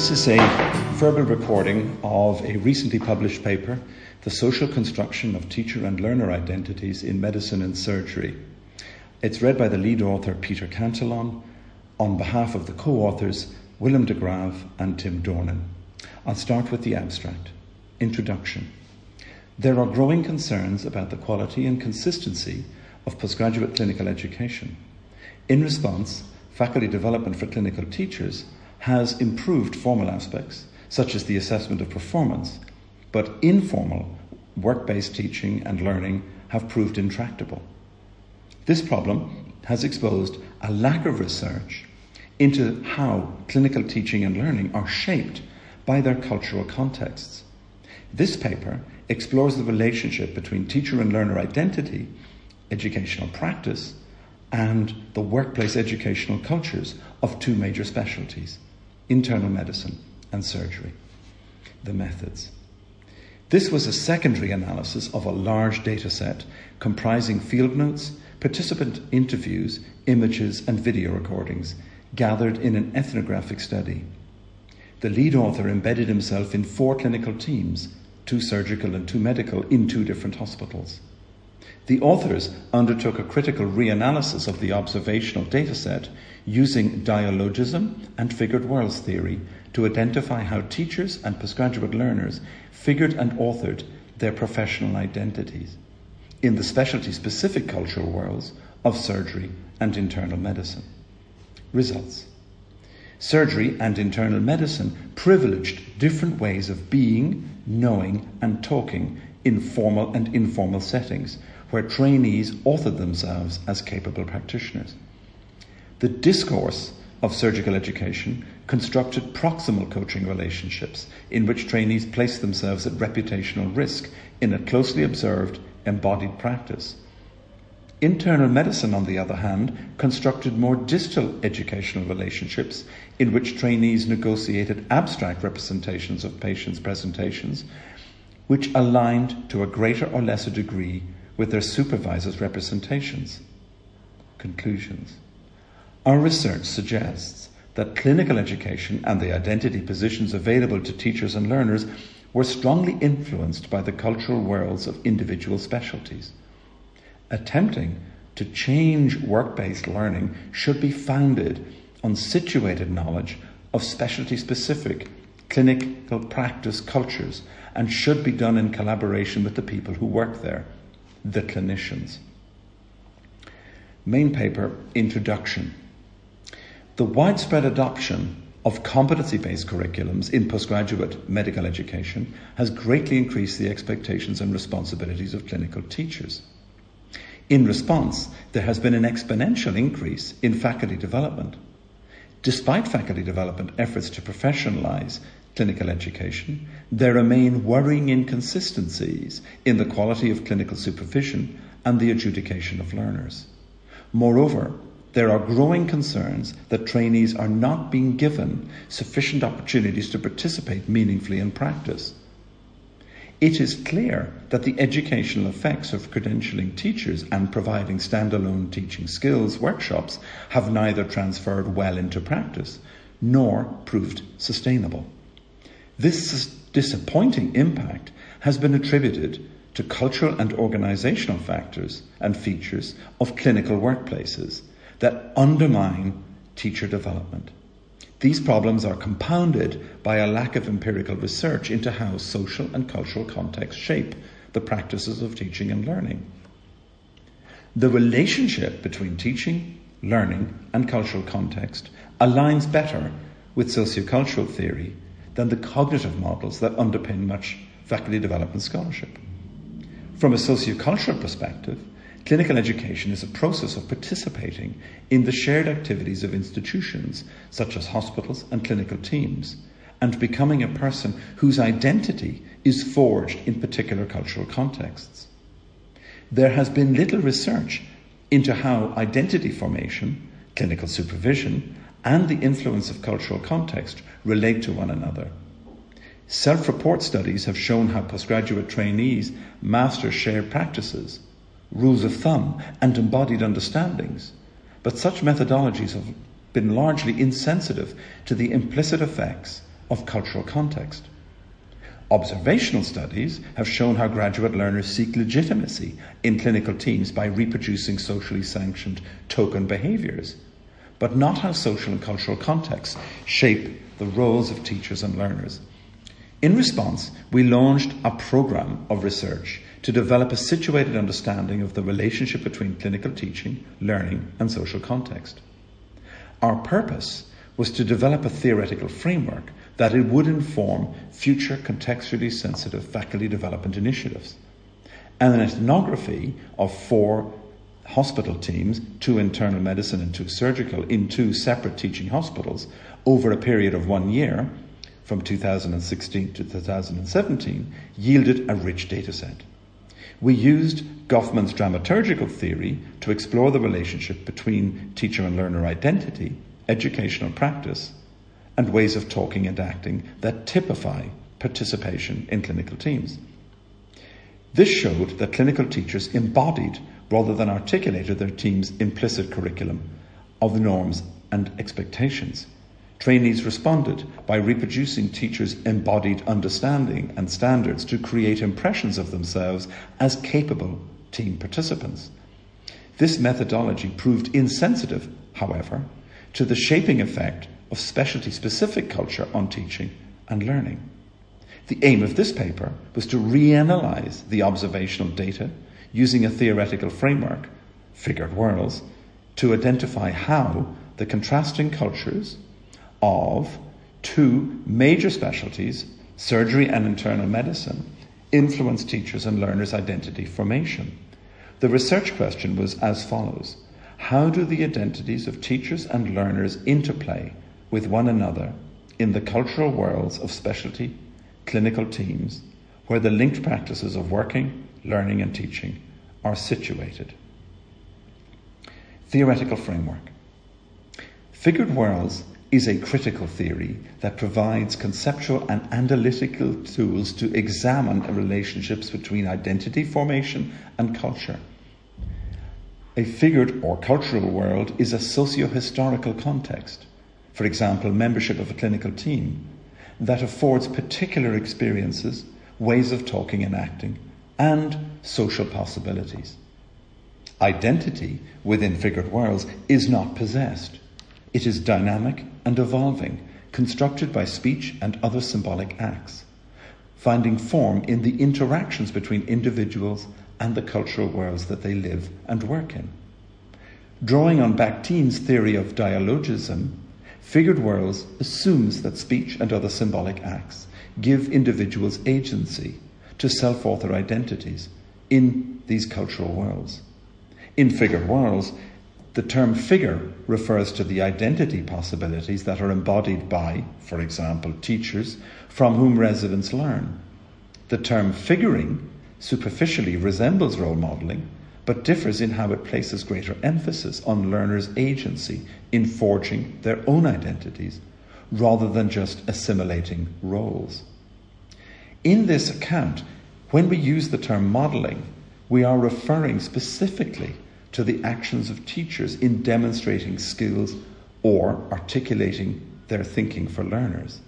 This is a verbal recording of a recently published paper, The Social Construction of Teacher and Learner Identities in Medicine and Surgery. It's read by the lead author, Peter Cantillon, on behalf of the co authors, Willem de Grave and Tim Dornan. I'll start with the abstract. Introduction. There are growing concerns about the quality and consistency of postgraduate clinical education. In response, faculty development for clinical teachers has improved formal aspects, such as the assessment of performance, but informal work based teaching and learning have proved intractable. This problem has exposed a lack of research into how clinical teaching and learning are shaped by their cultural contexts. This paper explores the relationship between teacher and learner identity, educational practice, and the workplace educational cultures of two major specialties internal medicine and surgery. The methods. This was a secondary analysis of a large data set comprising field notes, participant interviews, images, and video recordings gathered in an ethnographic study. The lead author embedded himself in four clinical teams, two surgical and two medical, in two different hospitals. The authors undertook a critical reanalysis of the observational dataset using dialogism and figured worlds theory to identify how teachers and postgraduate learners figured and authored their professional identities in the specialty specific cultural worlds of surgery and internal medicine. Results Surgery and internal medicine privileged different ways of being, knowing, and talking in formal and informal settings where trainees authored themselves as capable practitioners. The discourse of surgical education constructed proximal coaching relationships in which trainees placed themselves at reputational risk in a closely observed, embodied practice. Internal medicine, on the other hand, constructed more distal educational relationships in which trainees negotiated abstract representations of patients' presentations, which aligned to a greater or lesser degree with their supervisor's representations. Conclusions. Our research suggests that clinical education and the identity positions available to teachers and learners were strongly influenced by the cultural worlds of individual specialties. Attempting to change work based learning should be founded on situated knowledge of specialty specific clinical practice cultures and should be done in collaboration with the people who work there the clinicians. Main paper Introduction. The widespread adoption of competency based curriculums in postgraduate medical education has greatly increased the expectations and responsibilities of clinical teachers. In response, there has been an exponential increase in faculty development. Despite faculty development efforts to professionalize clinical education, there remain worrying inconsistencies in the quality of clinical supervision and the adjudication of learners. Moreover, there are growing concerns that trainees are not being given sufficient opportunities to participate meaningfully in practice. It is clear that the educational effects of credentialing teachers and providing standalone teaching skills workshops have neither transferred well into practice nor proved sustainable. This disappointing impact has been attributed to cultural and organizational factors and features of clinical workplaces that undermine teacher development. These problems are compounded by a lack of empirical research into how social and cultural contexts shape the practices of teaching and learning. The relationship between teaching, learning, and cultural context aligns better with sociocultural theory than the cognitive models that underpin much faculty development scholarship. From a sociocultural perspective, clinical education is a process of participating in the shared activities of institutions such as hospitals and clinical teams and becoming a person whose identity is forged in particular cultural contexts. There has been little research into how identity formation, clinical supervision, and the influence of cultural context relate to one another. Self report studies have shown how postgraduate trainees master shared practices, rules of thumb, and embodied understandings, but such methodologies have been largely insensitive to the implicit effects of cultural context. Observational studies have shown how graduate learners seek legitimacy in clinical teams by reproducing socially sanctioned token behaviours, but not how social and cultural contexts shape the roles of teachers and learners. In response, we launched a programme of research to develop a situated understanding of the relationship between clinical teaching, learning, and social context. Our purpose was to develop a theoretical framework that it would inform future contextually sensitive faculty development initiatives. And an ethnography of four hospital teams, two internal medicine and two surgical, in two separate teaching hospitals over a period of one year, from 2016 to 2017, yielded a rich data set. We used Goffman's dramaturgical theory to explore the relationship between teacher and learner identity educational practice, and ways of talking and acting that typify participation in clinical teams. This showed that clinical teachers embodied rather than articulated their team's implicit curriculum of norms and expectations. Trainees responded by reproducing teachers' embodied understanding and standards to create impressions of themselves as capable team participants. This methodology proved insensitive, however, to the shaping effect of specialty specific culture on teaching and learning. The aim of this paper was to reanalyze the observational data using a theoretical framework, figured worlds, to identify how the contrasting cultures of two major specialties, surgery and internal medicine, influence teachers' and learners' identity formation. The research question was as follows how do the identities of teachers and learners interplay with one another in the cultural worlds of specialty clinical teams where the linked practices of working, learning, and teaching are situated? Theoretical framework. Figured worlds is a critical theory that provides conceptual and analytical tools to examine relationships between identity formation and culture a figured or cultural world is a socio-historical context, for example, membership of a clinical team, that affords particular experiences, ways of talking and acting, and social possibilities. Identity within figured worlds is not possessed. It is dynamic and evolving, constructed by speech and other symbolic acts, finding form in the interactions between individuals and the cultural worlds that they live and work in. Drawing on Bakhtin's theory of dialogism, figured worlds assumes that speech and other symbolic acts give individuals agency to self author identities in these cultural worlds. In figured worlds, the term figure refers to the identity possibilities that are embodied by, for example, teachers from whom residents learn. The term figuring superficially resembles role modelling, but differs in how it places greater emphasis on learners' agency in forging their own identities rather than just assimilating roles. In this account, when we use the term modelling, we are referring specifically to the actions of teachers in demonstrating skills or articulating their thinking for learners.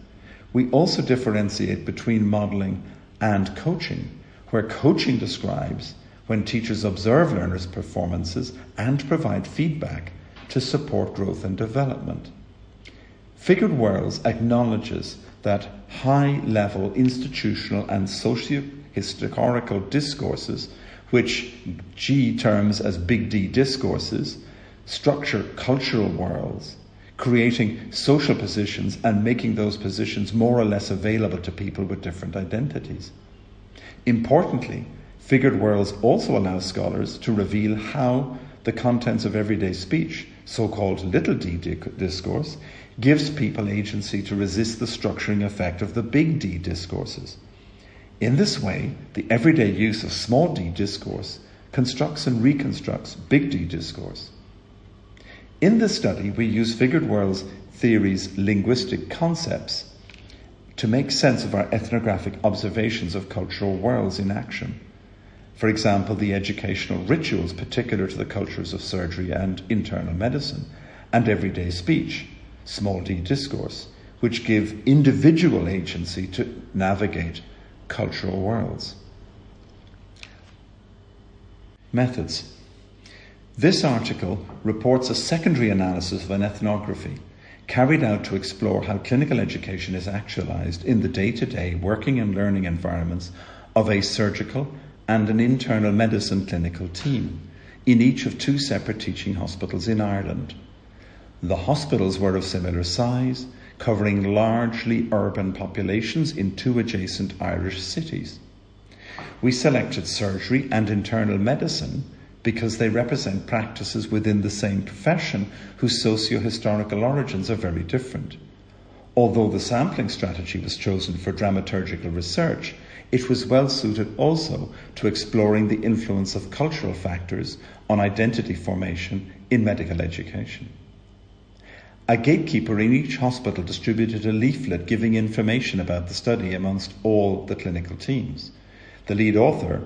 We also differentiate between modelling and coaching where coaching describes when teachers observe learners' performances and provide feedback to support growth and development. Figured Worlds acknowledges that high level institutional and socio historical discourses, which Gee terms as big D discourses, structure cultural worlds, creating social positions and making those positions more or less available to people with different identities. Importantly, Figured Worlds also allow scholars to reveal how the contents of everyday speech, so called little d discourse, gives people agency to resist the structuring effect of the big D discourses. In this way, the everyday use of small d discourse constructs and reconstructs big D discourse. In this study, we use Figured Worlds theory's linguistic concepts to make sense of our ethnographic observations of cultural worlds in action. For example, the educational rituals particular to the cultures of surgery and internal medicine, and everyday speech, small d discourse, which give individual agency to navigate cultural worlds. Methods. This article reports a secondary analysis of an ethnography carried out to explore how clinical education is actualized in the day to day working and learning environments of a surgical and an internal medicine clinical team in each of two separate teaching hospitals in Ireland. The hospitals were of similar size, covering largely urban populations in two adjacent Irish cities. We selected surgery and internal medicine because they represent practices within the same profession whose socio historical origins are very different. Although the sampling strategy was chosen for dramaturgical research, it was well suited also to exploring the influence of cultural factors on identity formation in medical education. A gatekeeper in each hospital distributed a leaflet giving information about the study amongst all the clinical teams. The lead author,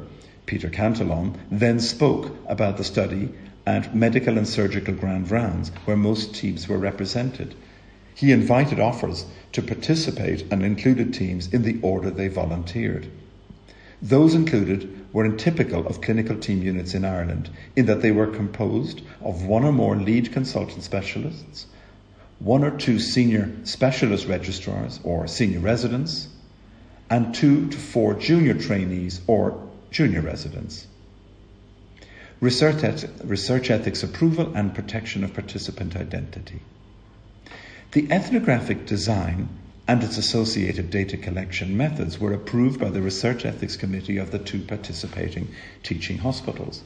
Peter Cantillon, then spoke about the study at medical and surgical grand rounds where most teams were represented. He invited offers to participate and included teams in the order they volunteered. Those included were typical of clinical team units in Ireland in that they were composed of one or more lead consultant specialists, one or two senior specialist registrars or senior residents, and two to four junior trainees or junior residents. Research, et- research ethics approval and protection of participant identity. The ethnographic design and its associated data collection methods were approved by the Research Ethics Committee of the two participating teaching hospitals.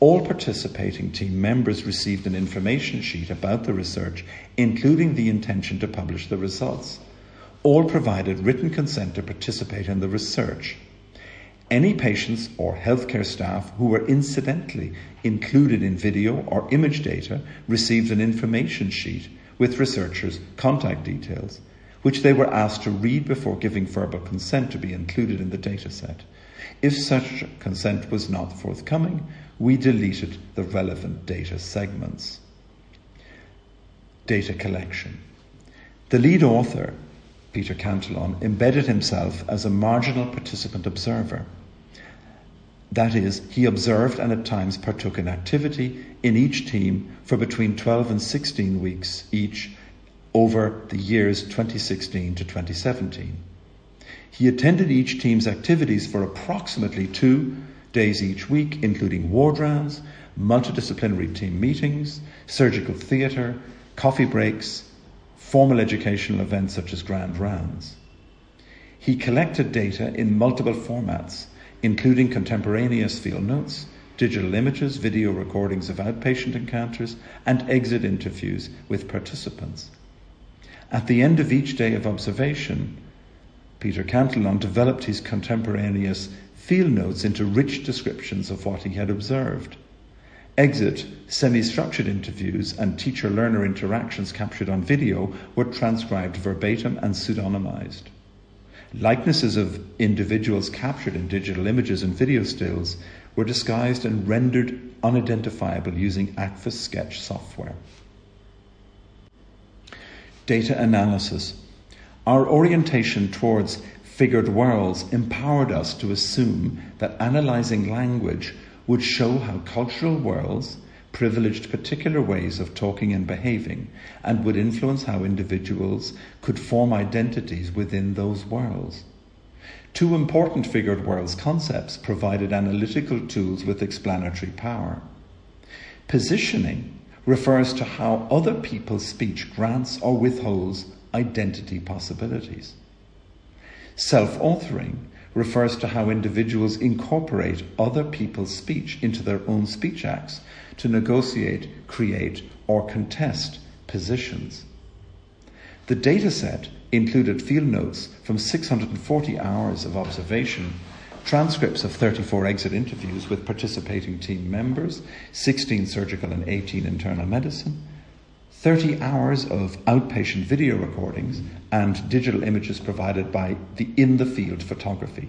All participating team members received an information sheet about the research, including the intention to publish the results. All provided written consent to participate in the research. Any patients or healthcare staff who were incidentally included in video or image data received an information sheet with researchers' contact details, which they were asked to read before giving verbal consent to be included in the dataset. If such consent was not forthcoming, we deleted the relevant data segments. Data collection. The lead author, Peter Cantillon, embedded himself as a marginal participant observer. That is, he observed and at times partook in activity in each team for between 12 and 16 weeks each over the years 2016 to 2017. He attended each team's activities for approximately two days each week, including ward rounds, multidisciplinary team meetings, surgical theatre, coffee breaks, formal educational events such as grand rounds. He collected data in multiple formats including contemporaneous field notes, digital images, video recordings of outpatient encounters, and exit interviews with participants. At the end of each day of observation, Peter Cantillon developed his contemporaneous field notes into rich descriptions of what he had observed. Exit, semi structured interviews, and teacher learner interactions captured on video were transcribed verbatim and pseudonymized. Likenesses of individuals captured in digital images and video stills were disguised and rendered unidentifiable using AKVIS Sketch software. Data analysis. Our orientation towards figured worlds empowered us to assume that analyzing language would show how cultural worlds privileged particular ways of talking and behaving and would influence how individuals could form identities within those worlds. Two important figured worlds concepts provided analytical tools with explanatory power. Positioning refers to how other people's speech grants or withholds identity possibilities. Self authoring refers to how individuals incorporate other people's speech into their own speech acts to negotiate, create, or contest positions. The dataset included field notes from 640 hours of observation, transcripts of 34 exit interviews with participating team members, 16 surgical and 18 internal medicine, 30 hours of outpatient video recordings, and digital images provided by the in the field photography.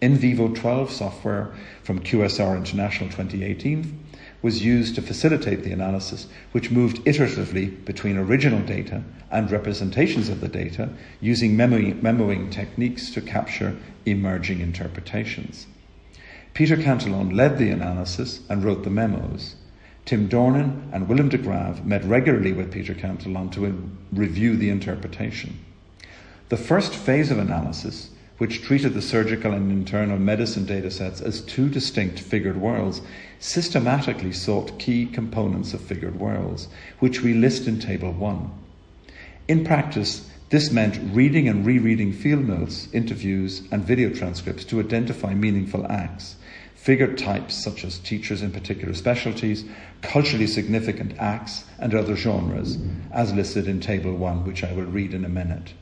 NVivo 12 software from QSR International 2018 was used to facilitate the analysis, which moved iteratively between original data and representations of the data using memoing, techniques to capture emerging interpretations. Peter Cantillon led the analysis and wrote the memos. Tim Dornan and Willem de Grave met regularly with Peter Cantillon to review the interpretation. The first phase of analysis, which treated the surgical and internal medicine datasets as two distinct figured worlds, systematically sought key components of figured worlds, which we list in Table 1. In practice, this meant reading and rereading field notes, interviews, and video transcripts to identify meaningful acts, figure types such as teachers in particular specialties, culturally significant acts, and other genres, as listed in Table 1, which I will read in a minute.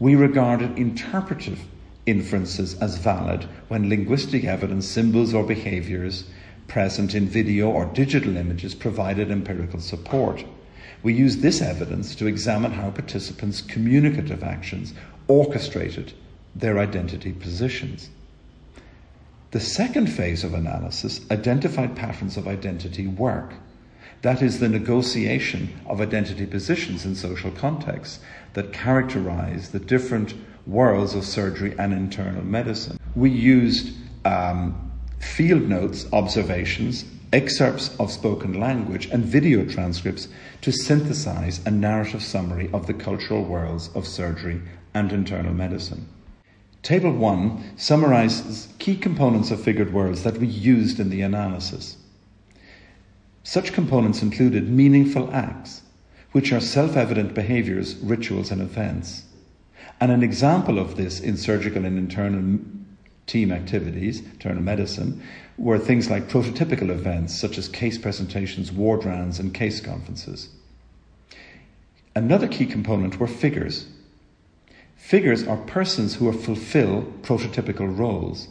We regarded interpretive inferences as valid when linguistic evidence, symbols, or behaviours present in video or digital images provided empirical support. We used this evidence to examine how participants' communicative actions orchestrated their identity positions. The second phase of analysis identified patterns of identity work. That is the negotiation of identity positions in social contexts that characterize the different worlds of surgery and internal medicine. We used um, field notes, observations, excerpts of spoken language, and video transcripts to synthesize a narrative summary of the cultural worlds of surgery and internal medicine. Table 1 summarizes key components of figured worlds that we used in the analysis. Such components included meaningful acts, which are self evident behaviors, rituals, and events. And an example of this in surgical and internal team activities, internal medicine, were things like prototypical events such as case presentations, ward rounds, and case conferences. Another key component were figures, Figures are persons who fulfill prototypical roles.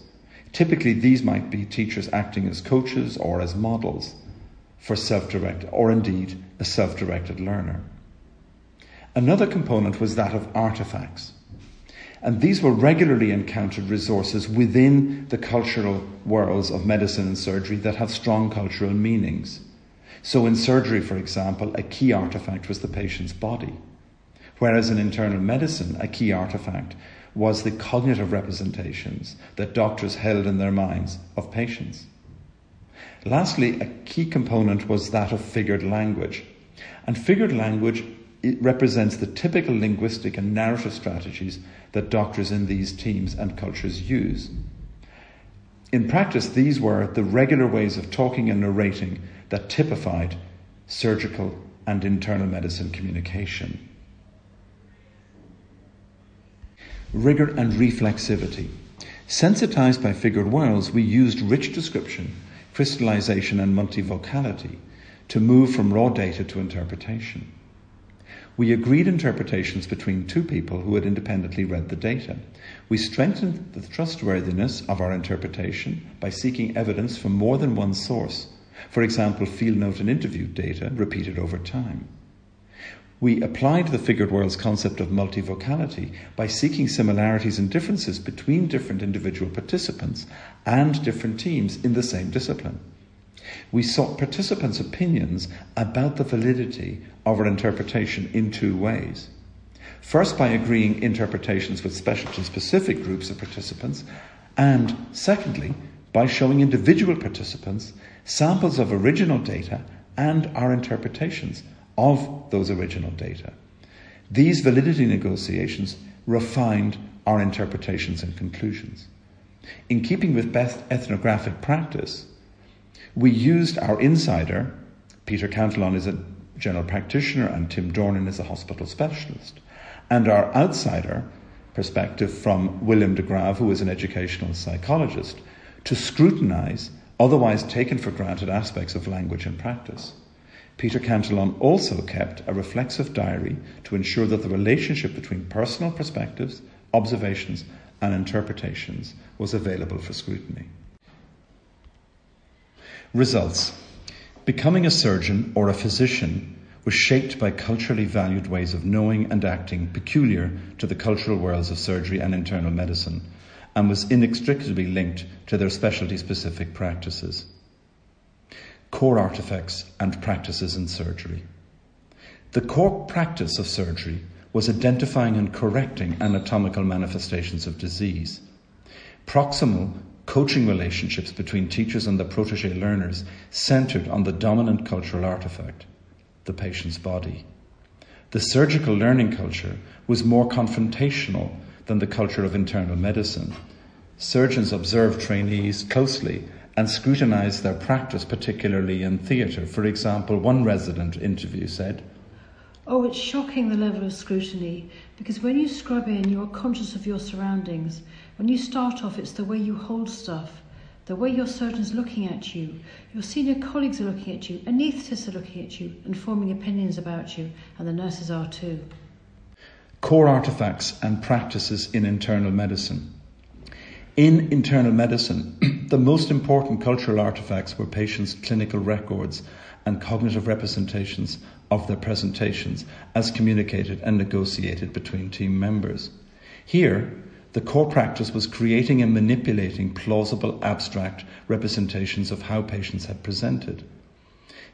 Typically, these might be teachers acting as coaches or as models for self directed, or indeed a self directed learner. Another component was that of artifacts. And these were regularly encountered resources within the cultural worlds of medicine and surgery that have strong cultural meanings. So, in surgery, for example, a key artifact was the patient's body. Whereas in internal medicine, a key artifact was the cognitive representations that doctors held in their minds of patients. Lastly, a key component was that of figured language. And figured language represents the typical linguistic and narrative strategies that doctors in these teams and cultures use. In practice, these were the regular ways of talking and narrating that typified surgical and internal medicine communication. Rigor and reflexivity. Sensitized by figured worlds, we used rich description, crystallization, and multivocality to move from raw data to interpretation. We agreed interpretations between two people who had independently read the data. We strengthened the trustworthiness of our interpretation by seeking evidence from more than one source, for example, field note and interview data repeated over time. We applied the figured worlds concept of multivocality by seeking similarities and differences between different individual participants and different teams in the same discipline. We sought participants' opinions about the validity of our interpretation in two ways. First, by agreeing interpretations with specialty specific groups of participants, and secondly, by showing individual participants samples of original data and our interpretations of those original data. These validity negotiations refined our interpretations and conclusions. In keeping with best ethnographic practice, we used our insider, Peter Cantillon is a general practitioner and Tim Dornan is a hospital specialist, and our outsider perspective from William de Grave, who is an educational psychologist, to scrutinize otherwise taken for granted aspects of language and practice. Peter Cantillon also kept a reflexive diary to ensure that the relationship between personal perspectives, observations, and interpretations was available for scrutiny. Results Becoming a surgeon or a physician was shaped by culturally valued ways of knowing and acting peculiar to the cultural worlds of surgery and internal medicine, and was inextricably linked to their specialty specific practices. Core artifacts and practices in surgery. The core practice of surgery was identifying and correcting anatomical manifestations of disease. Proximal coaching relationships between teachers and their protege learners centered on the dominant cultural artifact, the patient's body. The surgical learning culture was more confrontational than the culture of internal medicine. Surgeons observed trainees closely and scrutinize their practice, particularly in theatre. For example, one resident interview said, Oh, it's shocking the level of scrutiny because when you scrub in, you are conscious of your surroundings. When you start off, it's the way you hold stuff, the way your surgeon's looking at you, your senior colleagues are looking at you, anaesthetists are looking at you and forming opinions about you, and the nurses are too. Core artifacts and practices in internal medicine. In internal medicine, the most important cultural artifacts were patients' clinical records and cognitive representations of their presentations as communicated and negotiated between team members. Here, the core practice was creating and manipulating plausible abstract representations of how patients had presented.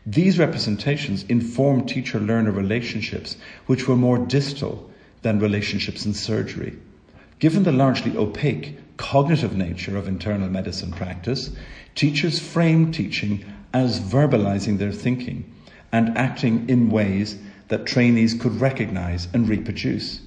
These representations informed teacher learner relationships, which were more distal than relationships in surgery. Given the largely opaque cognitive nature of internal medicine practice, teachers frame teaching as verbalizing their thinking and acting in ways that trainees could recognize and reproduce.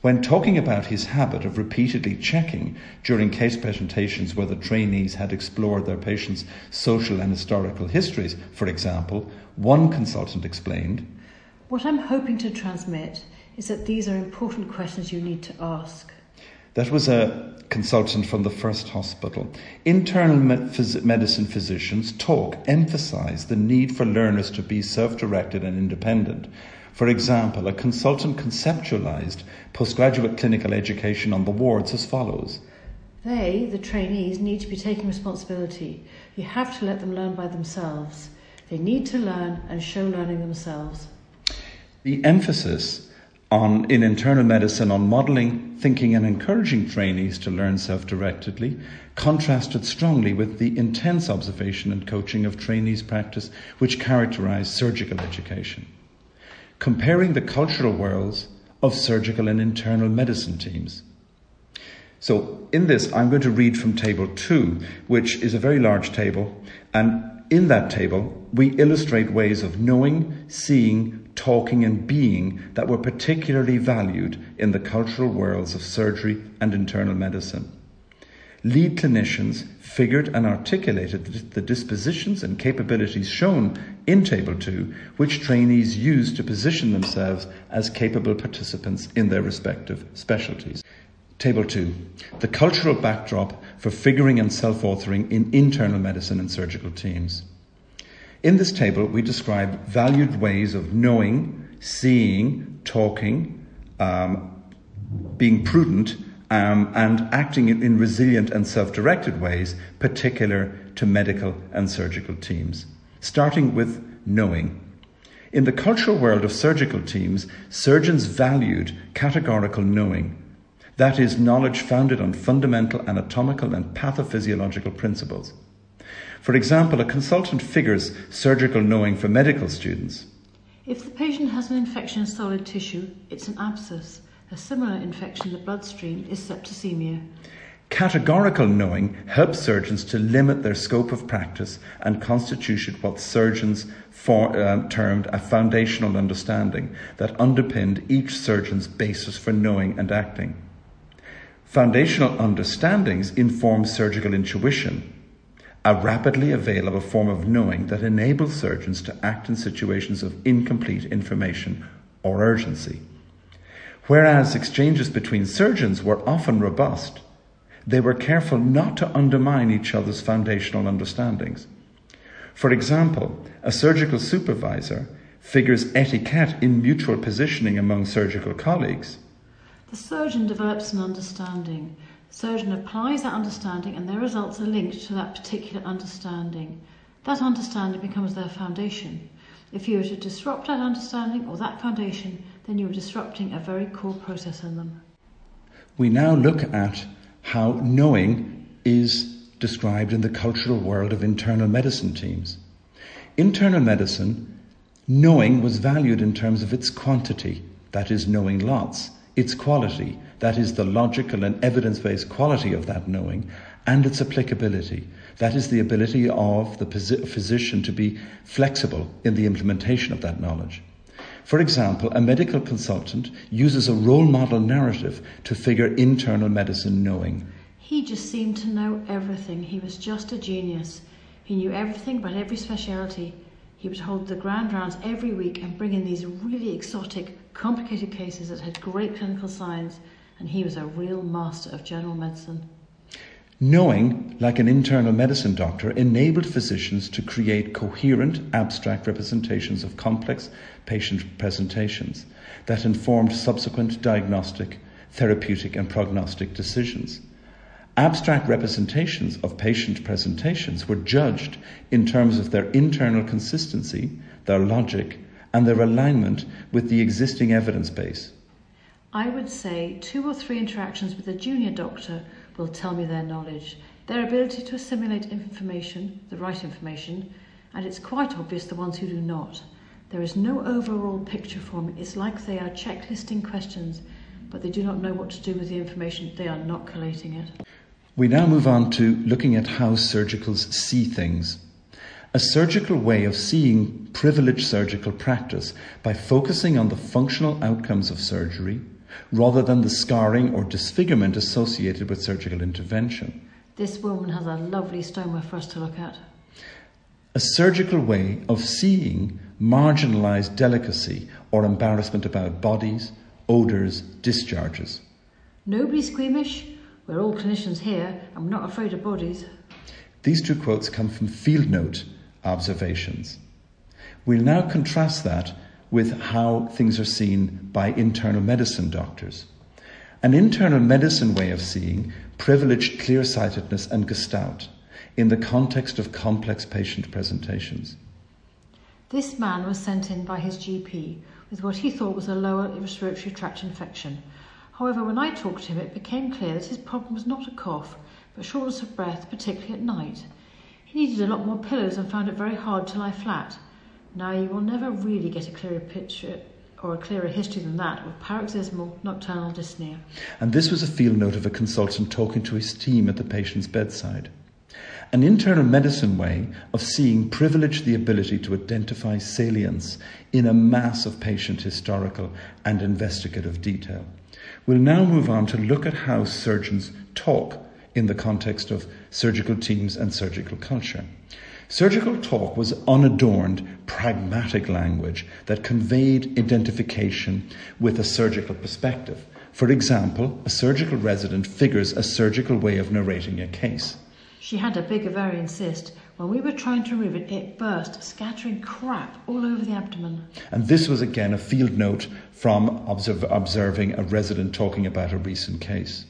When talking about his habit of repeatedly checking during case presentations whether trainees had explored their patients' social and historical histories, for example, one consultant explained What I'm hoping to transmit is that these are important questions you need to ask. That was a consultant from the first hospital. Internal medicine physicians talk, emphasize the need for learners to be self directed and independent. For example, a consultant conceptualized postgraduate clinical education on the wards as follows. They, the trainees, need to be taking responsibility. You have to let them learn by themselves. They need to learn and show learning themselves. The emphasis on, in internal medicine on modelling, thinking, and encouraging trainees to learn self directedly contrasted strongly with the intense observation and coaching of trainees' practice which characterised surgical education. Comparing the cultural worlds of surgical and internal medicine teams. So, in this, I'm going to read from Table 2, which is a very large table, and in that table, we illustrate ways of knowing, seeing, talking, and being that were particularly valued in the cultural worlds of surgery and internal medicine. Lead clinicians figured and articulated the dispositions and capabilities shown in Table 2, which trainees used to position themselves as capable participants in their respective specialties. Table 2 The cultural backdrop for figuring and self authoring in internal medicine and surgical teams. In this table, we describe valued ways of knowing, seeing, talking, um, being prudent, um, and acting in resilient and self directed ways, particular to medical and surgical teams. Starting with knowing. In the cultural world of surgical teams, surgeons valued categorical knowing. That is, knowledge founded on fundamental anatomical and pathophysiological principles. For example, a consultant figures surgical knowing for medical students. If the patient has an infection in solid tissue, it's an abscess. A similar infection in the bloodstream is septicemia. Categorical knowing helps surgeons to limit their scope of practice and constituted what surgeons for, uh, termed a foundational understanding that underpinned each surgeon's basis for knowing and acting. Foundational understandings inform surgical intuition, a rapidly available form of knowing that enables surgeons to act in situations of incomplete information or urgency. Whereas exchanges between surgeons were often robust, they were careful not to undermine each other's foundational understandings. For example, a surgical supervisor figures etiquette in mutual positioning among surgical colleagues. The surgeon develops an understanding surgeon applies that understanding and their results are linked to that particular understanding. That understanding becomes their foundation. If you were to disrupt that understanding or that foundation, then you are disrupting a very core process in them. We now look at how knowing is described in the cultural world of internal medicine teams. Internal medicine, knowing was valued in terms of its quantity, that is, knowing lots, its quality, that is, the logical and evidence based quality of that knowing, and its applicability, that is, the ability of the physician to be flexible in the implementation of that knowledge. For example, a medical consultant uses a role model narrative to figure internal medicine knowing. He just seemed to know everything. He was just a genius. He knew everything about every speciality. He would hold the grand rounds every week and bring in these really exotic, complicated cases that had great clinical signs, and he was a real master of general medicine. Knowing, like an internal medicine doctor, enabled physicians to create coherent, abstract representations of complex patient presentations that informed subsequent diagnostic, therapeutic, and prognostic decisions. Abstract representations of patient presentations were judged in terms of their internal consistency, their logic, and their alignment with the existing evidence base. I would say two or three interactions with a junior doctor will tell me their knowledge, their ability to assimilate information, the right information, and it's quite obvious the ones who do not. There is no overall picture for me. It's like they are checklisting questions, but they do not know what to do with the information. They are not collating it. We now move on to looking at how surgicals see things. A surgical way of seeing privileged surgical practice by focusing on the functional outcomes of surgery rather than the scarring or disfigurement associated with surgical intervention. This woman has a lovely stoma for us to look at. A surgical way of seeing marginalized delicacy or embarrassment about bodies, odours, discharges. Nobody squeamish? We're all clinicians here and we're not afraid of bodies. These two quotes come from field note observations. We'll now contrast that with how things are seen by internal medicine doctors. An internal medicine way of seeing privileged clear-sightedness and gestalt in the context of complex patient presentations. This man was sent in by his GP with what he thought was a lower respiratory tract infection However, when I talked to him, it became clear that his problem was not a cough, but shortness of breath, particularly at night. He needed a lot more pillows and found it very hard to lie flat. Now, you will never really get a clearer picture or a clearer history than that of paroxysmal nocturnal dyspnea. And this was a field note of a consultant talking to his team at the patient's bedside. An internal medicine way of seeing privileged the ability to identify salience in a mass of patient historical and investigative detail. We'll now move on to look at how surgeons talk in the context of surgical teams and surgical culture. Surgical talk was unadorned, pragmatic language that conveyed identification with a surgical perspective. For example, a surgical resident figures a surgical way of narrating a case. She had a big ovarian cyst when we were trying to remove it, it burst, scattering crap all over the abdomen. And this was again a field note from observe, observing a resident talking about a recent case.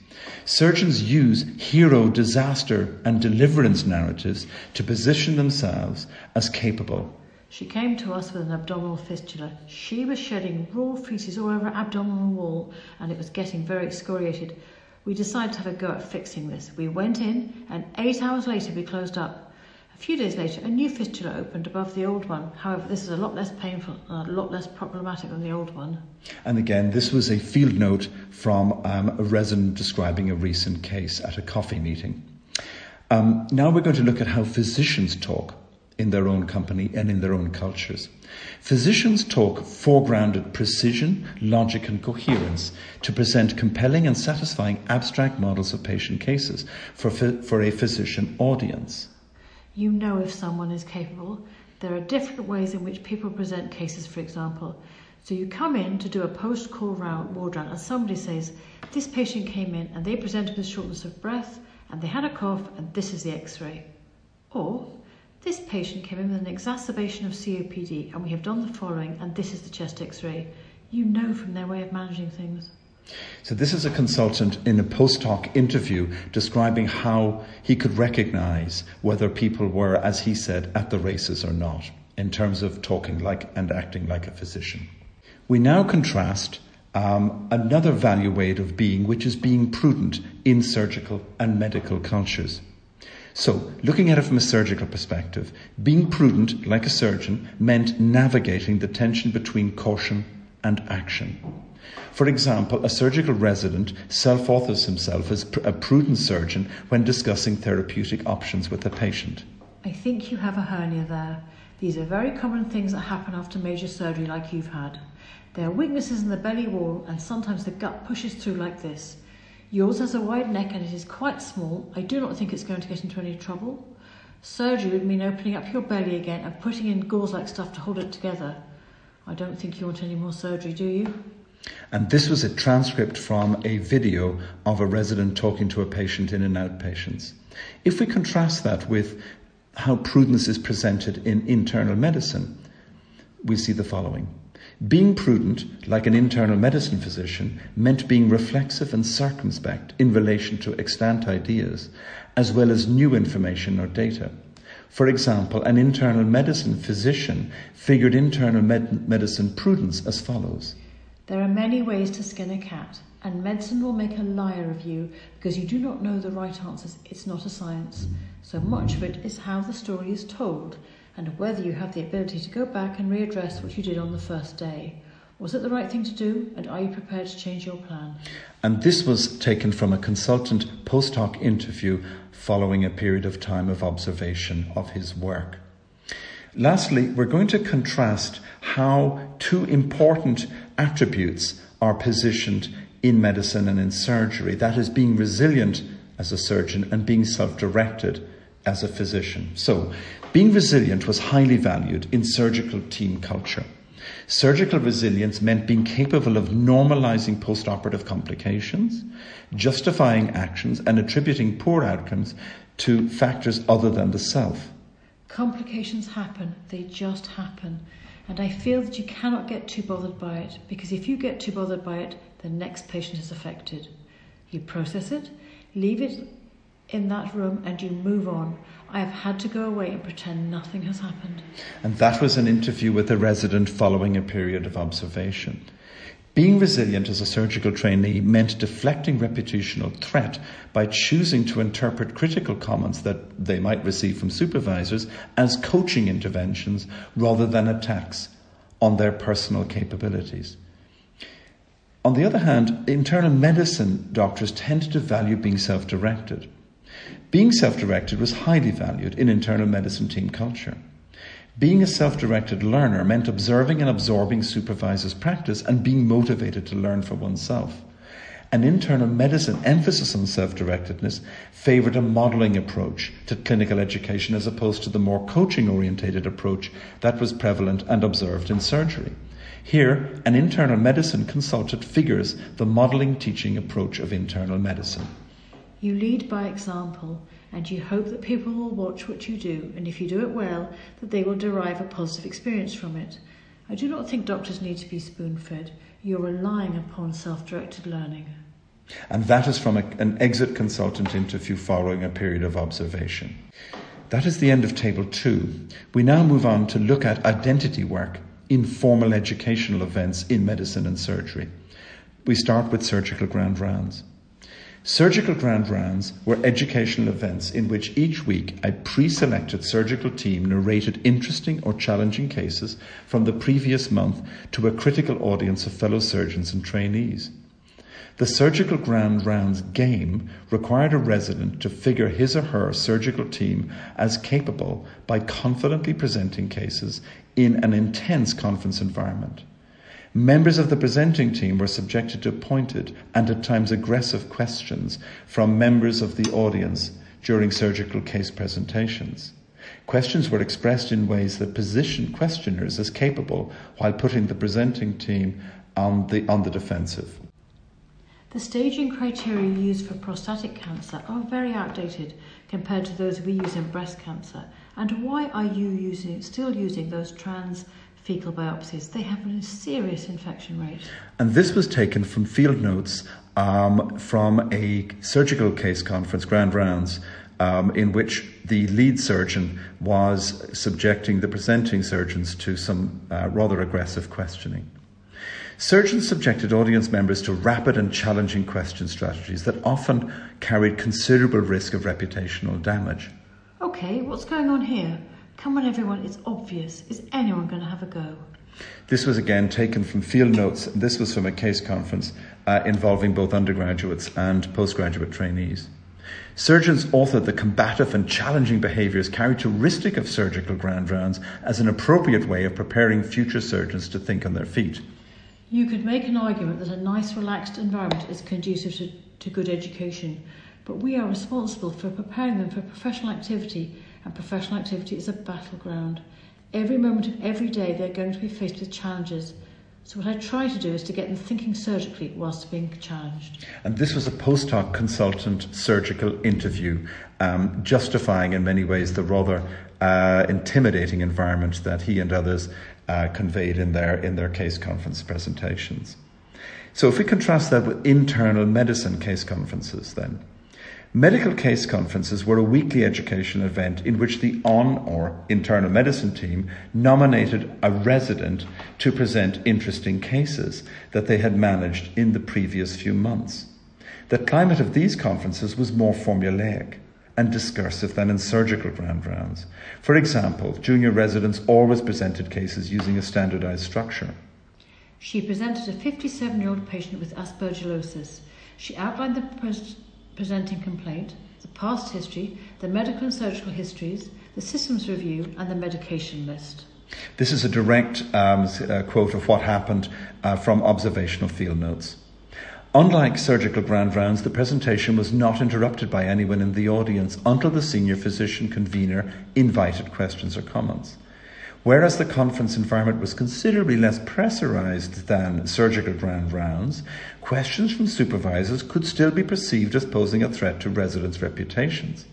Surgeons use hero, disaster, and deliverance narratives to position themselves as capable. She came to us with an abdominal fistula. She was shedding raw feces all over her abdominal wall and it was getting very excoriated. We decided to have a go at fixing this. We went in and eight hours later we closed up. A few days later, a new fistula opened above the old one. However, this is a lot less painful and a lot less problematic than the old one. And again, this was a field note from um, a resident describing a recent case at a coffee meeting. Um, now we're going to look at how physicians talk in their own company and in their own cultures. Physicians talk foregrounded precision, logic, and coherence to present compelling and satisfying abstract models of patient cases for, for a physician audience. You know if someone is capable. There are different ways in which people present cases, for example. So you come in to do a post-call round, ward round and somebody says, this patient came in and they presented with shortness of breath and they had a cough and this is the x-ray. Or, this patient came in with an exacerbation of COPD and we have done the following and this is the chest x-ray. You know from their way of managing things. So, this is a consultant in a post hoc interview describing how he could recognize whether people were, as he said, at the races or not, in terms of talking like and acting like a physician. We now contrast um, another value weight of being, which is being prudent in surgical and medical cultures. So, looking at it from a surgical perspective, being prudent, like a surgeon, meant navigating the tension between caution and action. For example, a surgical resident self authors himself as a prudent surgeon when discussing therapeutic options with a patient. I think you have a hernia there. These are very common things that happen after major surgery, like you've had. There are weaknesses in the belly wall, and sometimes the gut pushes through like this. Yours has a wide neck and it is quite small. I do not think it's going to get into any trouble. Surgery would mean opening up your belly again and putting in gauze like stuff to hold it together. I don't think you want any more surgery, do you? And this was a transcript from a video of a resident talking to a patient in an outpatients. If we contrast that with how prudence is presented in internal medicine, we see the following. Being prudent, like an internal medicine physician, meant being reflexive and circumspect in relation to extant ideas, as well as new information or data. For example, an internal medicine physician figured internal med- medicine prudence as follows There are many ways to skin a cat, and medicine will make a liar of you because you do not know the right answers. It's not a science. So much of it is how the story is told and whether you have the ability to go back and readdress what you did on the first day. Was it the right thing to do, and are you prepared to change your plan? And this was taken from a consultant post hoc interview following a period of time of observation of his work. Lastly, we're going to contrast how two important attributes are positioned in medicine and in surgery that is, being resilient as a surgeon and being self directed as a physician. So, being resilient was highly valued in surgical team culture. Surgical resilience meant being capable of normalizing postoperative complications, justifying actions, and attributing poor outcomes to factors other than the self. Complications happen, they just happen. And I feel that you cannot get too bothered by it because if you get too bothered by it, the next patient is affected. You process it, leave it in that room and you move on. I have had to go away and pretend nothing has happened. And that was an interview with a resident following a period of observation. Being resilient as a surgical trainee meant deflecting reputational threat by choosing to interpret critical comments that they might receive from supervisors as coaching interventions rather than attacks on their personal capabilities. On the other hand, internal medicine doctors tended to value being self directed. Being self directed was highly valued in internal medicine team culture. Being a self directed learner meant observing and absorbing supervisors' practice and being motivated to learn for oneself. An internal medicine emphasis on self directedness favoured a modelling approach to clinical education as opposed to the more coaching orientated approach that was prevalent and observed in surgery. Here, an internal medicine consultant figures the modelling teaching approach of internal medicine. You lead by example, and you hope that people will watch what you do, and if you do it well, that they will derive a positive experience from it. I do not think doctors need to be spoon fed. You're relying upon self directed learning. And that is from a, an exit consultant interview following a period of observation. That is the end of table two. We now move on to look at identity work in formal educational events in medicine and surgery. We start with surgical grand rounds. Surgical grand rounds were educational events in which each week a pre selected surgical team narrated interesting or challenging cases from the previous month to a critical audience of fellow surgeons and trainees. The surgical grand rounds game required a resident to figure his or her surgical team as capable by confidently presenting cases in an intense conference environment. Members of the presenting team were subjected to pointed and at times aggressive questions from members of the audience during surgical case presentations. Questions were expressed in ways that positioned questioners as capable while putting the presenting team on the, on the defensive. The staging criteria used for prostatic cancer are very outdated compared to those we use in breast cancer. And why are you using, still using those trans fecal biopsies, they have a serious infection rate. And this was taken from field notes um, from a surgical case conference, Grand Rounds, um, in which the lead surgeon was subjecting the presenting surgeons to some uh, rather aggressive questioning. Surgeons subjected audience members to rapid and challenging question strategies that often carried considerable risk of reputational damage. Okay, what's going on here? Come on, everyone, it's obvious. Is anyone going to have a go? This was again taken from field notes. This was from a case conference uh, involving both undergraduates and postgraduate trainees. Surgeons authored the combative and challenging behaviours characteristic of surgical grand rounds as an appropriate way of preparing future surgeons to think on their feet. You could make an argument that a nice, relaxed environment is conducive to, to good education, but we are responsible for preparing them for professional activity, and professional activity is a battleground. Every moment of every day, they're going to be faced with challenges. So, what I try to do is to get them thinking surgically whilst being challenged. And this was a post hoc consultant surgical interview, um, justifying in many ways the rather uh, intimidating environment that he and others uh, conveyed in their, in their case conference presentations. So if we contrast that with internal medicine case conferences, then, medical case conferences were a weekly education event in which the on or internal medicine team nominated a resident to present interesting cases that they had managed in the previous few months. The climate of these conferences was more formulaic and discursive than in surgical grand rounds. For example, junior residents always presented cases using a standardized structure. She presented a 57 year old patient with aspergillosis. She outlined the presenting complaint, the past history, the medical and surgical histories, the systems review, and the medication list. This is a direct um, uh, quote of what happened uh, from observational field notes. Unlike surgical grand rounds, the presentation was not interrupted by anyone in the audience until the senior physician convener invited questions or comments. Whereas the conference environment was considerably less pressurized than surgical grand rounds, questions from supervisors could still be perceived as posing a threat to residents' reputations.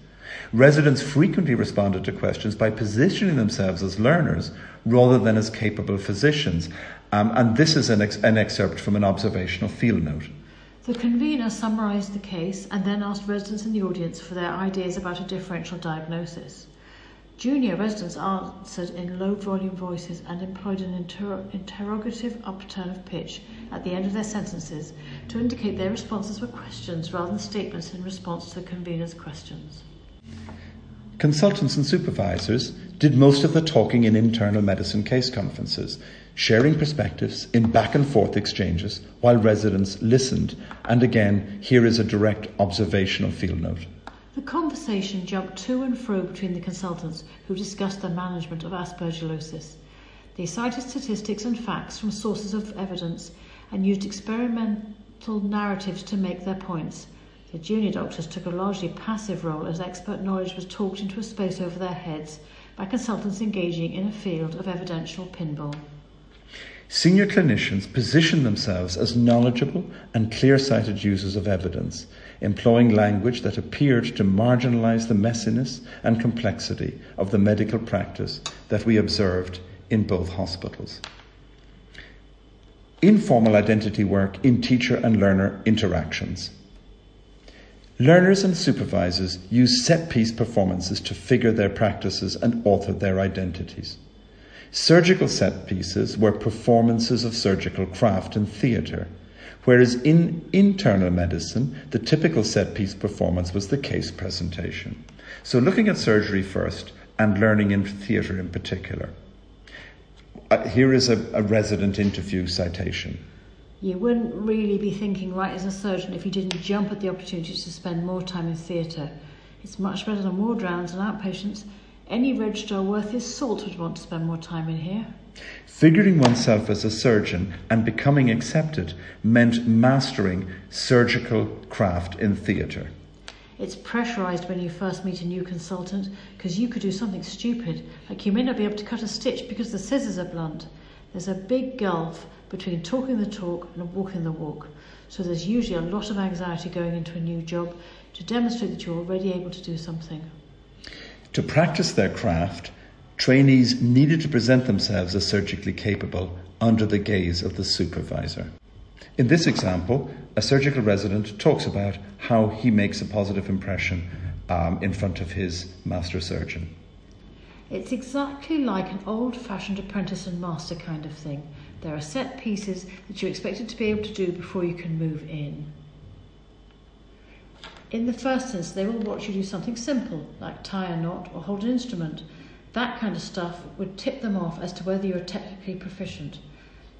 Residents frequently responded to questions by positioning themselves as learners rather than as capable physicians. Um, and this is an, ex- an excerpt from an observational field note. The convener summarised the case and then asked residents in the audience for their ideas about a differential diagnosis. Junior residents answered in low volume voices and employed an inter- interrogative upturn of pitch at the end of their sentences to indicate their responses were questions rather than statements in response to the convener's questions. Consultants and supervisors did most of the talking in internal medicine case conferences, sharing perspectives in back and forth exchanges while residents listened. And again, here is a direct observational field note. The conversation jumped to and fro between the consultants who discussed the management of aspergillosis. They cited statistics and facts from sources of evidence and used experimental narratives to make their points. The junior doctors took a largely passive role as expert knowledge was talked into a space over their heads by consultants engaging in a field of evidential pinball. Senior clinicians position themselves as knowledgeable and clear sighted users of evidence, employing language that appeared to marginalize the messiness and complexity of the medical practice that we observed in both hospitals. Informal identity work in teacher and learner interactions. Learners and supervisors use set piece performances to figure their practices and author their identities. Surgical set pieces were performances of surgical craft in theatre, whereas in internal medicine, the typical set piece performance was the case presentation. So, looking at surgery first and learning in theatre in particular. Uh, here is a, a resident interview citation. You wouldn't really be thinking right as a surgeon if you didn't jump at the opportunity to spend more time in theatre. It's much better than ward rounds and outpatients any registrar worth his salt would want to spend more time in here. Figuring oneself as a surgeon and becoming accepted meant mastering surgical craft in theatre. It's pressurised when you first meet a new consultant because you could do something stupid, like you may not be able to cut a stitch because the scissors are blunt. There's a big gulf between talking the talk and walking the walk, so there's usually a lot of anxiety going into a new job to demonstrate that you're already able to do something. To practice their craft, trainees needed to present themselves as surgically capable under the gaze of the supervisor. In this example, a surgical resident talks about how he makes a positive impression um, in front of his master surgeon. It's exactly like an old fashioned apprentice and master kind of thing. There are set pieces that you're expected to be able to do before you can move in. In the first instance, they will watch you do something simple, like tie a knot or hold an instrument. That kind of stuff would tip them off as to whether you're technically proficient.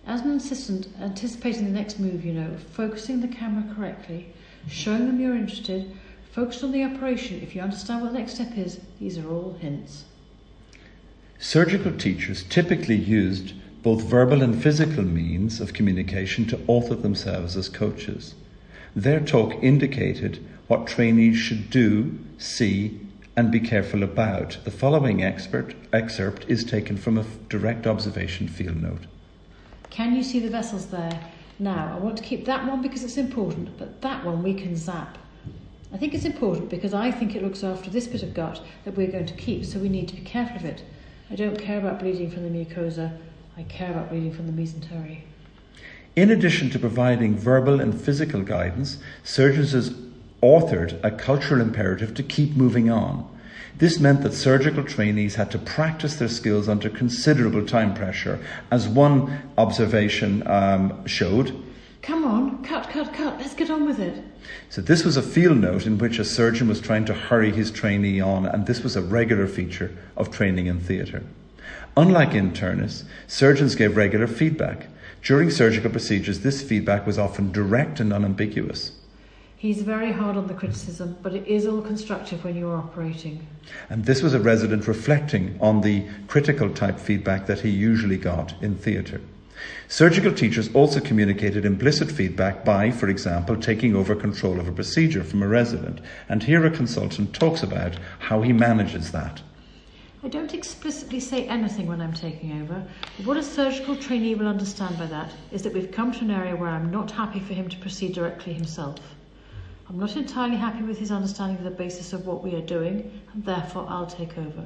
As an assistant, anticipating the next move, you know, focusing the camera correctly, showing them you're interested, focused on the operation, if you understand what the next step is, these are all hints. Surgical teachers typically used both verbal and physical means of communication to author themselves as coaches. Their talk indicated what trainees should do, see, and be careful about. The following expert, excerpt is taken from a direct observation field note. Can you see the vessels there? Now, I want to keep that one because it's important, but that one we can zap. I think it's important because I think it looks after this bit of gut that we're going to keep, so we need to be careful of it. I don't care about bleeding from the mucosa, I care about bleeding from the mesentery. In addition to providing verbal and physical guidance, surgeons authored a cultural imperative to keep moving on. This meant that surgical trainees had to practice their skills under considerable time pressure, as one observation um, showed. Come on, cut, cut, cut, let's get on with it. So, this was a field note in which a surgeon was trying to hurry his trainee on, and this was a regular feature of training in theatre. Unlike internists, surgeons gave regular feedback. During surgical procedures, this feedback was often direct and unambiguous. He's very hard on the criticism, but it is all constructive when you're operating. And this was a resident reflecting on the critical type feedback that he usually got in theatre. Surgical teachers also communicated implicit feedback by, for example, taking over control of a procedure from a resident. And here a consultant talks about how he manages that. I don't explicitly say anything when I'm taking over, but what a surgical trainee will understand by that is that we've come to an area where I'm not happy for him to proceed directly himself. I'm not entirely happy with his understanding of the basis of what we are doing, and therefore I'll take over.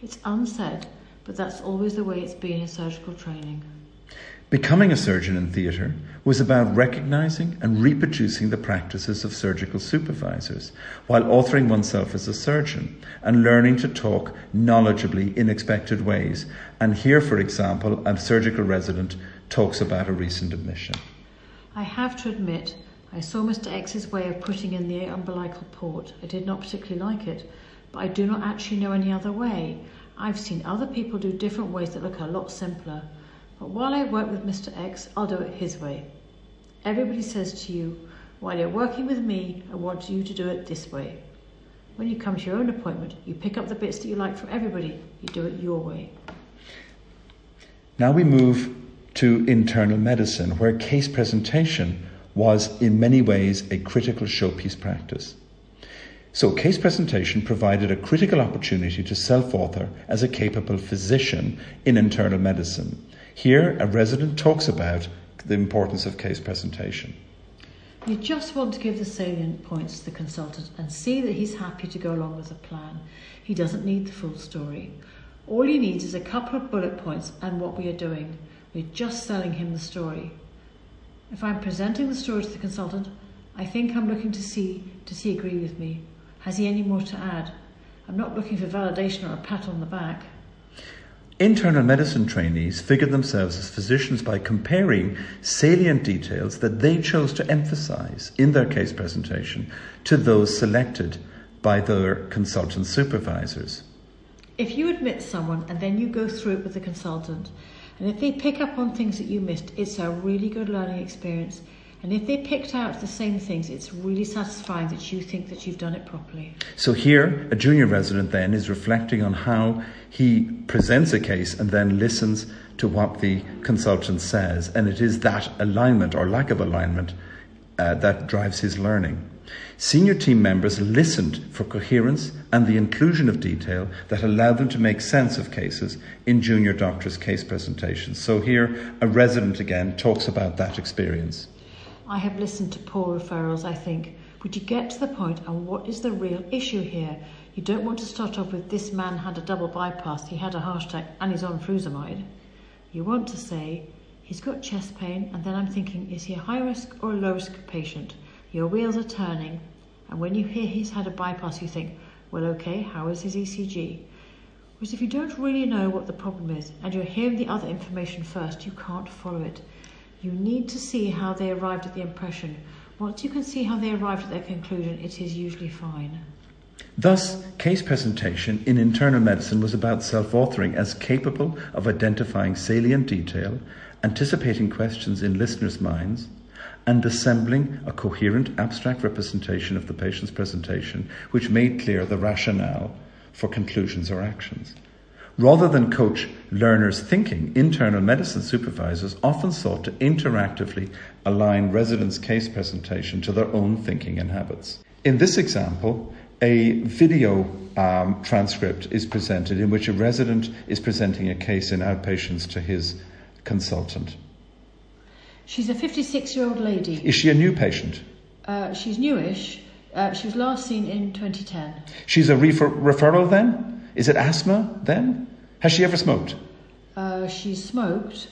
It's unsaid, but that's always the way it's been in surgical training. Becoming a surgeon in theatre was about recognising and reproducing the practices of surgical supervisors while authoring oneself as a surgeon and learning to talk knowledgeably in expected ways. And here, for example, a surgical resident talks about a recent admission. I have to admit I saw Mr. X's way of putting in the umbilical port. I did not particularly like it, but I do not actually know any other way. I've seen other people do different ways that look a lot simpler. But while I work with Mr. X, I'll do it his way. Everybody says to you, while you're working with me, I want you to do it this way. When you come to your own appointment, you pick up the bits that you like from everybody. You do it your way. Now we move to internal medicine, where case presentation was in many ways a critical showpiece practice. So, case presentation provided a critical opportunity to self author as a capable physician in internal medicine. Here, a resident talks about the importance of case presentation. You just want to give the salient points to the consultant and see that he's happy to go along with the plan. He doesn't need the full story. All he needs is a couple of bullet points and what we are doing. We're just selling him the story. If I'm presenting the story to the consultant, I think I'm looking to see, does he agree with me? Has he any more to add? I'm not looking for validation or a pat on the back. Internal medicine trainees figured themselves as physicians by comparing salient details that they chose to emphasize in their case presentation to those selected by their consultant supervisors. If you admit someone and then you go through it with the consultant, and if they pick up on things that you missed, it's a really good learning experience. And if they picked out the same things, it's really satisfying that you think that you've done it properly. So here, a junior resident then is reflecting on how he presents a case and then listens to what the consultant says. And it is that alignment or lack of alignment uh, that drives his learning. Senior team members listened for coherence and the inclusion of detail that allowed them to make sense of cases in junior doctors' case presentations. So here, a resident again talks about that experience. I have listened to poor referrals, I think. Would you get to the point and what is the real issue here? You don't want to start off with this man had a double bypass, he had a heart attack, and he's on furosemide. You want to say, he's got chest pain, and then I'm thinking, is he a high risk or a low risk patient? Your wheels are turning, and when you hear he's had a bypass, you think, well, okay, how is his ECG? Because if you don't really know what the problem is and you're hearing the other information first, you can't follow it. You need to see how they arrived at the impression. Once you can see how they arrived at their conclusion, it is usually fine. Thus, case presentation in internal medicine was about self authoring as capable of identifying salient detail, anticipating questions in listeners' minds, and assembling a coherent abstract representation of the patient's presentation which made clear the rationale for conclusions or actions. Rather than coach learners' thinking, internal medicine supervisors often sought to interactively align residents' case presentation to their own thinking and habits. In this example, a video um, transcript is presented in which a resident is presenting a case in outpatients to his consultant. She's a 56 year old lady. Is she a new patient? Uh, she's newish. Uh, she was last seen in 2010. She's a refer- referral then? Is it asthma then? Has she ever smoked? Uh, she smoked.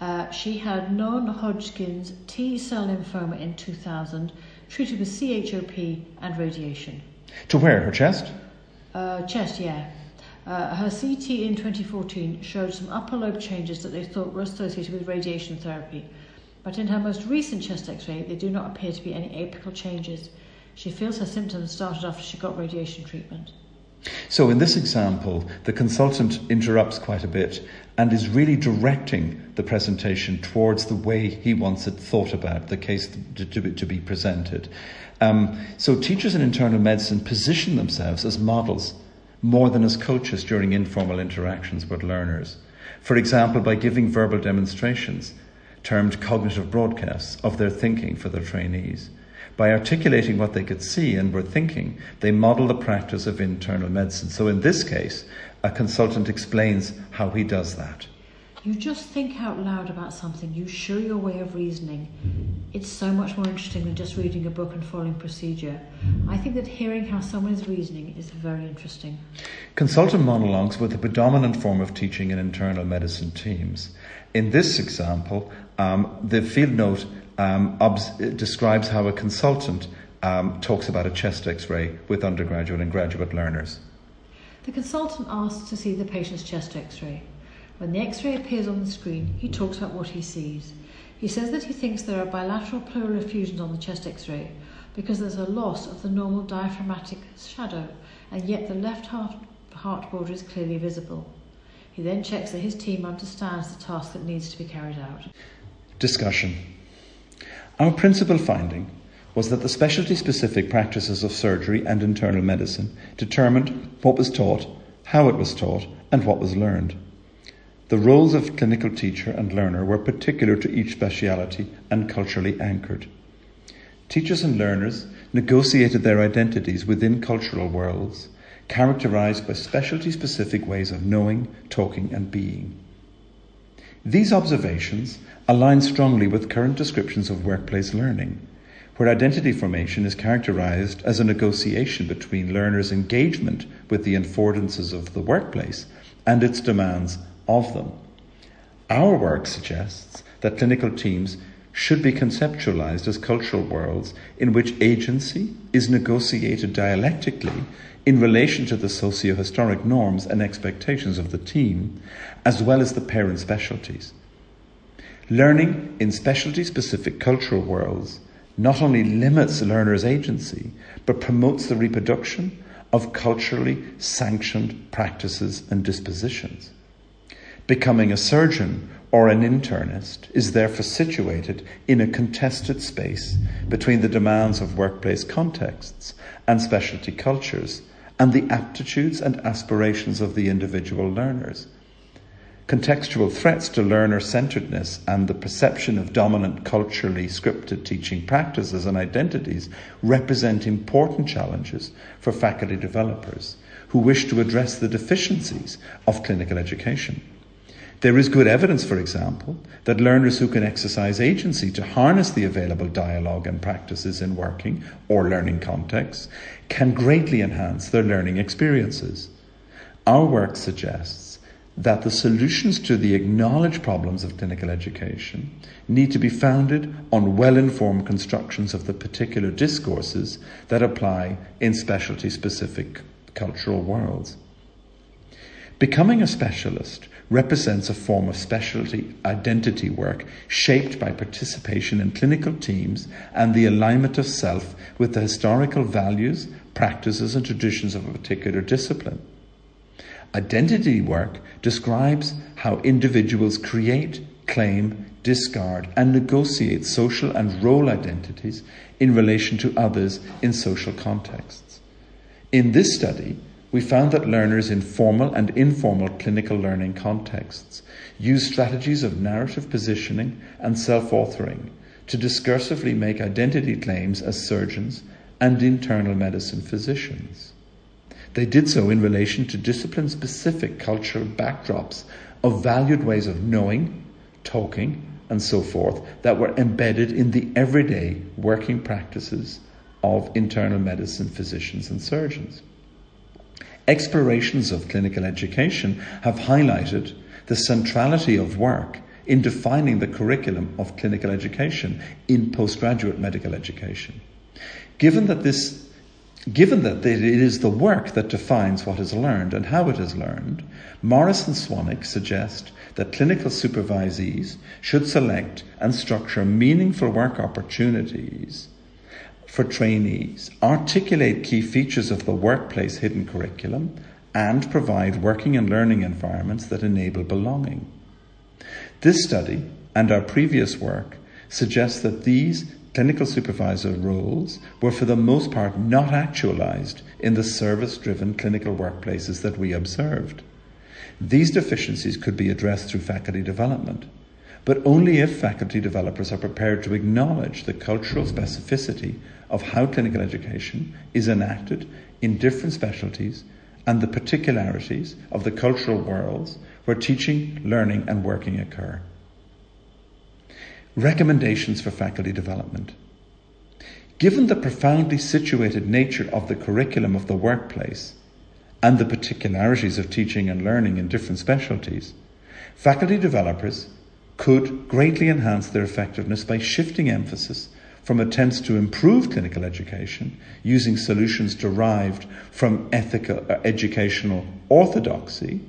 Uh, she had non Hodgkin's T cell lymphoma in 2000, treated with CHOP and radiation. To where? Her chest? Uh, chest, yeah. Uh, her CT in 2014 showed some upper lobe changes that they thought were associated with radiation therapy. But in her most recent chest x ray, there do not appear to be any apical changes. She feels her symptoms started after she got radiation treatment. So, in this example, the consultant interrupts quite a bit and is really directing the presentation towards the way he wants it thought about, the case to, to, to be presented. Um, so, teachers in internal medicine position themselves as models more than as coaches during informal interactions with learners. For example, by giving verbal demonstrations, termed cognitive broadcasts, of their thinking for their trainees. By articulating what they could see and were thinking, they model the practice of internal medicine. So in this case, a consultant explains how he does that. You just think out loud about something, you show your way of reasoning. It's so much more interesting than just reading a book and following procedure. I think that hearing how someone is reasoning is very interesting. Consultant monologues were the predominant form of teaching in internal medicine teams. In this example, um, the field note um, describes how a consultant um, talks about a chest x ray with undergraduate and graduate learners. The consultant asks to see the patient's chest x ray. When the x ray appears on the screen, he talks about what he sees. He says that he thinks there are bilateral pleural effusions on the chest x ray because there's a loss of the normal diaphragmatic shadow, and yet the left heart, heart border is clearly visible. He then checks that his team understands the task that needs to be carried out. Discussion. Our principal finding was that the specialty specific practices of surgery and internal medicine determined what was taught, how it was taught, and what was learned. The roles of clinical teacher and learner were particular to each speciality and culturally anchored. Teachers and learners negotiated their identities within cultural worlds, characterized by specialty specific ways of knowing, talking, and being. These observations align strongly with current descriptions of workplace learning, where identity formation is characterized as a negotiation between learners' engagement with the affordances of the workplace and its demands of them. Our work suggests that clinical teams should be conceptualized as cultural worlds in which agency is negotiated dialectically in relation to the socio-historic norms and expectations of the team, as well as the parent specialties. Learning in specialty specific cultural worlds not only limits learners' agency, but promotes the reproduction of culturally sanctioned practices and dispositions. Becoming a surgeon or an internist is therefore situated in a contested space between the demands of workplace contexts and specialty cultures and the aptitudes and aspirations of the individual learners. Contextual threats to learner centeredness and the perception of dominant culturally scripted teaching practices and identities represent important challenges for faculty developers who wish to address the deficiencies of clinical education. There is good evidence, for example, that learners who can exercise agency to harness the available dialogue and practices in working or learning contexts can greatly enhance their learning experiences. Our work suggests that the solutions to the acknowledged problems of clinical education need to be founded on well informed constructions of the particular discourses that apply in specialty specific cultural worlds. Becoming a specialist represents a form of specialty identity work shaped by participation in clinical teams and the alignment of self with the historical values, practices, and traditions of a particular discipline. Identity work describes how individuals create, claim, discard, and negotiate social and role identities in relation to others in social contexts. In this study, we found that learners in formal and informal clinical learning contexts use strategies of narrative positioning and self authoring to discursively make identity claims as surgeons and internal medicine physicians. They did so in relation to discipline specific cultural backdrops of valued ways of knowing, talking, and so forth that were embedded in the everyday working practices of internal medicine physicians and surgeons. Explorations of clinical education have highlighted the centrality of work in defining the curriculum of clinical education in postgraduate medical education. Given that this Given that it is the work that defines what is learned and how it is learned, Morris and Swanwick suggest that clinical supervisees should select and structure meaningful work opportunities for trainees, articulate key features of the workplace hidden curriculum, and provide working and learning environments that enable belonging. This study and our previous work suggest that these clinical supervisor roles were for the most part not actualized in the service driven clinical workplaces that we observed. These deficiencies could be addressed through faculty development but only if faculty developers are prepared to acknowledge the cultural specificity of how clinical education is enacted in different specialties and the particularities of the cultural worlds where teaching, learning, and working occur. Recommendations for faculty development. Given the profoundly situated nature of the curriculum of the workplace and the particularities of teaching and learning in different specialties, faculty developers could greatly enhance their effectiveness by shifting emphasis from attempts to improve clinical education using solutions derived from ethical uh, educational orthodoxy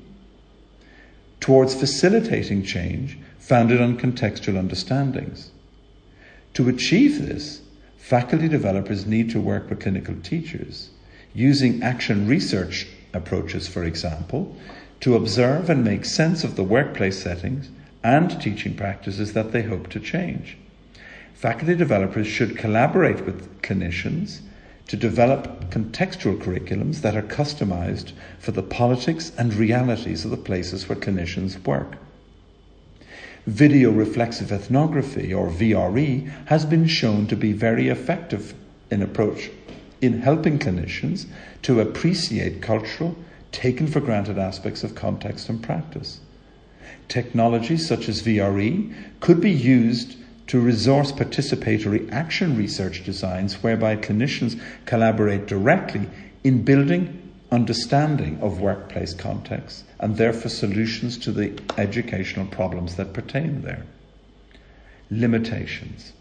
towards facilitating change founded on contextual understandings. To achieve this, faculty developers need to work with clinical teachers using action research approaches, for example, to observe and make sense of the workplace settings and teaching practices that they hope to change. Faculty developers should collaborate with clinicians to develop contextual curriculums that are customized for the politics and realities of the places where clinicians work. Video reflexive ethnography, or VRE, has been shown to be very effective in approach in helping clinicians to appreciate cultural, taken for granted aspects of context and practice. Technologies such as VRE could be used to resource participatory action research designs whereby clinicians collaborate directly in building understanding of workplace contexts and therefore solutions to the educational problems that pertain there. Limitations.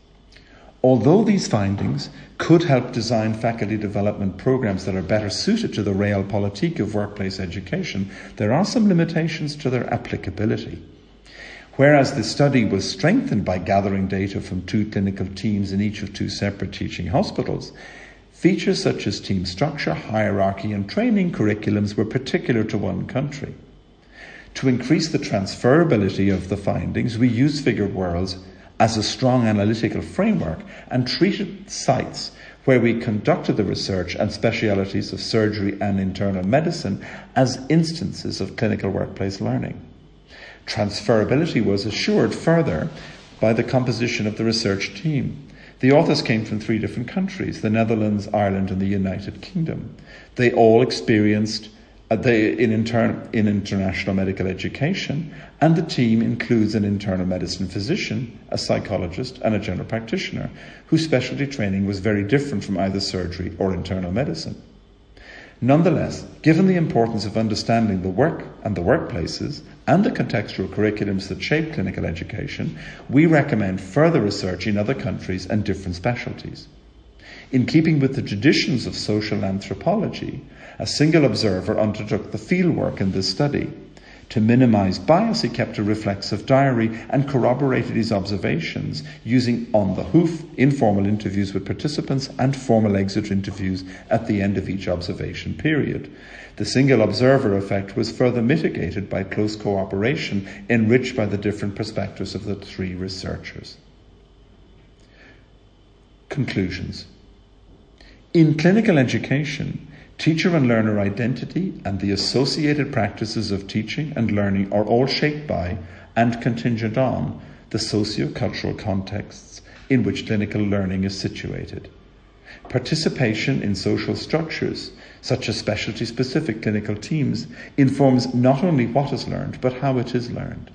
Although these findings could help design faculty development programs that are better suited to the realpolitik of workplace education, there are some limitations to their applicability. Whereas the study was strengthened by gathering data from two clinical teams in each of two separate teaching hospitals, features such as team structure, hierarchy, and training curriculums were particular to one country. To increase the transferability of the findings, we used Figured Worlds as a strong analytical framework and treated sites where we conducted the research and specialities of surgery and internal medicine as instances of clinical workplace learning. Transferability was assured further by the composition of the research team. The authors came from three different countries the Netherlands, Ireland, and the United Kingdom. They all experienced in, inter- in international medical education, and the team includes an internal medicine physician, a psychologist, and a general practitioner, whose specialty training was very different from either surgery or internal medicine. Nonetheless, given the importance of understanding the work and the workplaces and the contextual curriculums that shape clinical education, we recommend further research in other countries and different specialties. In keeping with the traditions of social anthropology, A single observer undertook the fieldwork in this study. To minimize bias, he kept a reflexive diary and corroborated his observations using on the hoof informal interviews with participants and formal exit interviews at the end of each observation period. The single observer effect was further mitigated by close cooperation enriched by the different perspectives of the three researchers. Conclusions. In clinical education, Teacher and learner identity and the associated practices of teaching and learning are all shaped by and contingent on the socio-cultural contexts in which clinical learning is situated. Participation in social structures, such as specialty specific clinical teams, informs not only what is learned, but how it is learned.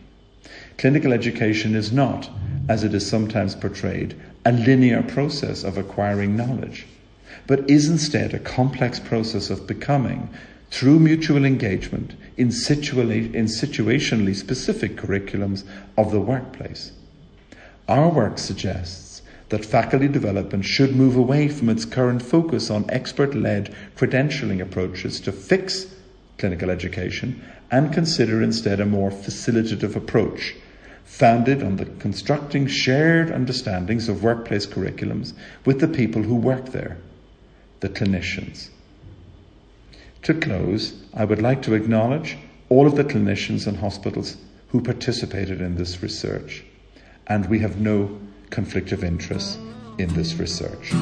Clinical education is not, as it is sometimes portrayed, a linear process of acquiring knowledge but is instead a complex process of becoming through mutual engagement in, in situationally specific curriculums of the workplace. Our work suggests that faculty development should move away from its current focus on expert led credentialing approaches to fix clinical education and consider instead a more facilitative approach founded on the constructing shared understandings of workplace curriculums with the people who work there the clinicians. To close, I would like to acknowledge all of the clinicians and hospitals who participated in this research, and we have no conflict of interest in this research.